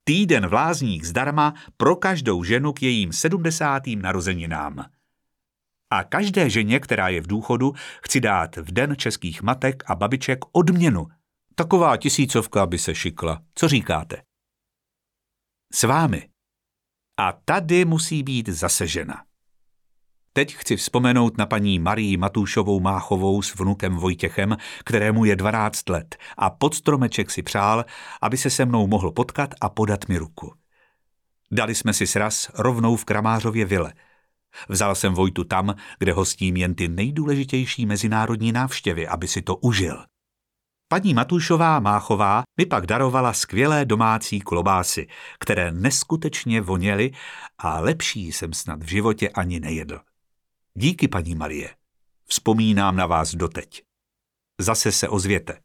Týden v lázních zdarma pro každou ženu k jejím sedmdesátým narozeninám. A každé ženě, která je v důchodu, chci dát v den českých matek a babiček odměnu. Taková tisícovka by se šikla. Co říkáte? S vámi. A tady musí být zase žena. Teď chci vzpomenout na paní Marii Matušovou Máchovou s vnukem Vojtěchem, kterému je 12 let a pod stromeček si přál, aby se se mnou mohl potkat a podat mi ruku. Dali jsme si sraz rovnou v Kramářově vile. Vzal jsem Vojtu tam, kde hostím jen ty nejdůležitější mezinárodní návštěvy, aby si to užil. Paní Matušová Máchová mi pak darovala skvělé domácí klobásy, které neskutečně voněly a lepší jsem snad v životě ani nejedl. Díky, paní Marie. Vzpomínám na vás doteď. Zase se ozvěte.